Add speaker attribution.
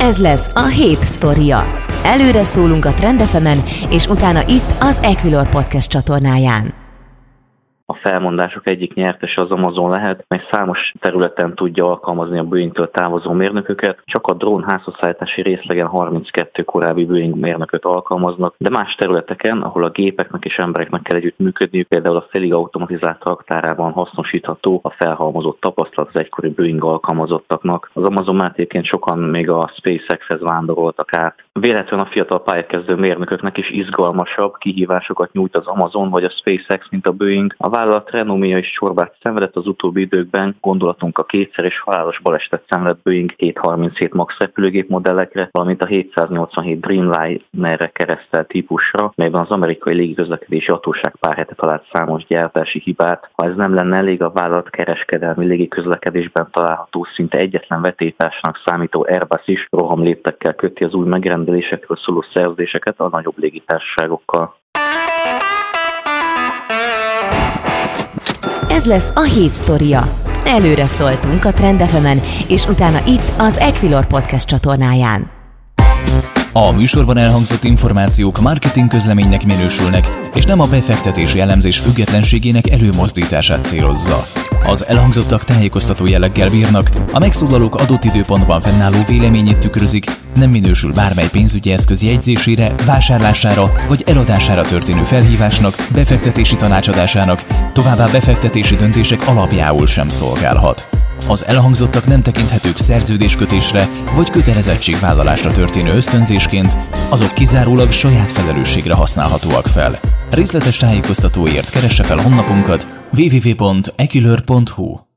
Speaker 1: Ez lesz a hét sztoria. Előre szólunk a Trendefemen, és utána itt az Equilor Podcast csatornáján
Speaker 2: a felmondások egyik nyertese az Amazon lehet, mely számos területen tudja alkalmazni a Boeing-től távozó mérnököket. Csak a drón házhozszállítási részlegen 32 korábbi Boeing mérnököt alkalmaznak, de más területeken, ahol a gépeknek és embereknek kell együtt működniük, például a félig automatizált raktárában hasznosítható a felhalmozott tapasztalat az egykori Boeing alkalmazottaknak. Az Amazon mellett sokan még a SpaceX-hez vándoroltak át. Véletlenül a fiatal pályakezdő mérnököknek is izgalmasabb kihívásokat nyújt az Amazon vagy a SpaceX, mint a Boeing. A vállalat renomia is csorbát szenvedett az utóbbi időkben, gondolatunk a kétszer és halálos balesetet szenvedett Boeing 737 MAX repülőgép modellekre, valamint a 787 Dreamliner-re keresztelt típusra, melyben az amerikai légiközlekedési hatóság pár hete talált számos gyártási hibát. Ha ez nem lenne elég, a vállalat kereskedelmi légiközlekedésben található szinte egyetlen vetétásnak számító Airbus is rohamléptekkel köti az új megrendelésekről szóló szerződéseket a nagyobb légitársaságokkal.
Speaker 1: Ez lesz a hét sztoria. Előre szóltunk a Trendefemen, és utána itt az Equilor Podcast csatornáján.
Speaker 3: A műsorban elhangzott információk marketing közleménynek minősülnek, és nem a befektetési elemzés függetlenségének előmozdítását célozza. Az elhangzottak tájékoztató jelleggel bírnak, a megszólalók adott időpontban fennálló véleményét tükrözik, nem minősül bármely pénzügyi eszköz jegyzésére, vásárlására vagy eladására történő felhívásnak, befektetési tanácsadásának, továbbá befektetési döntések alapjául sem szolgálhat. Az elhangzottak nem tekinthetők szerződéskötésre vagy kötelezettségvállalásra történő ösztönzésként, azok kizárólag saját felelősségre használhatóak fel. Részletes tájékoztatóért keresse fel honlapunkat www.ekilör.hu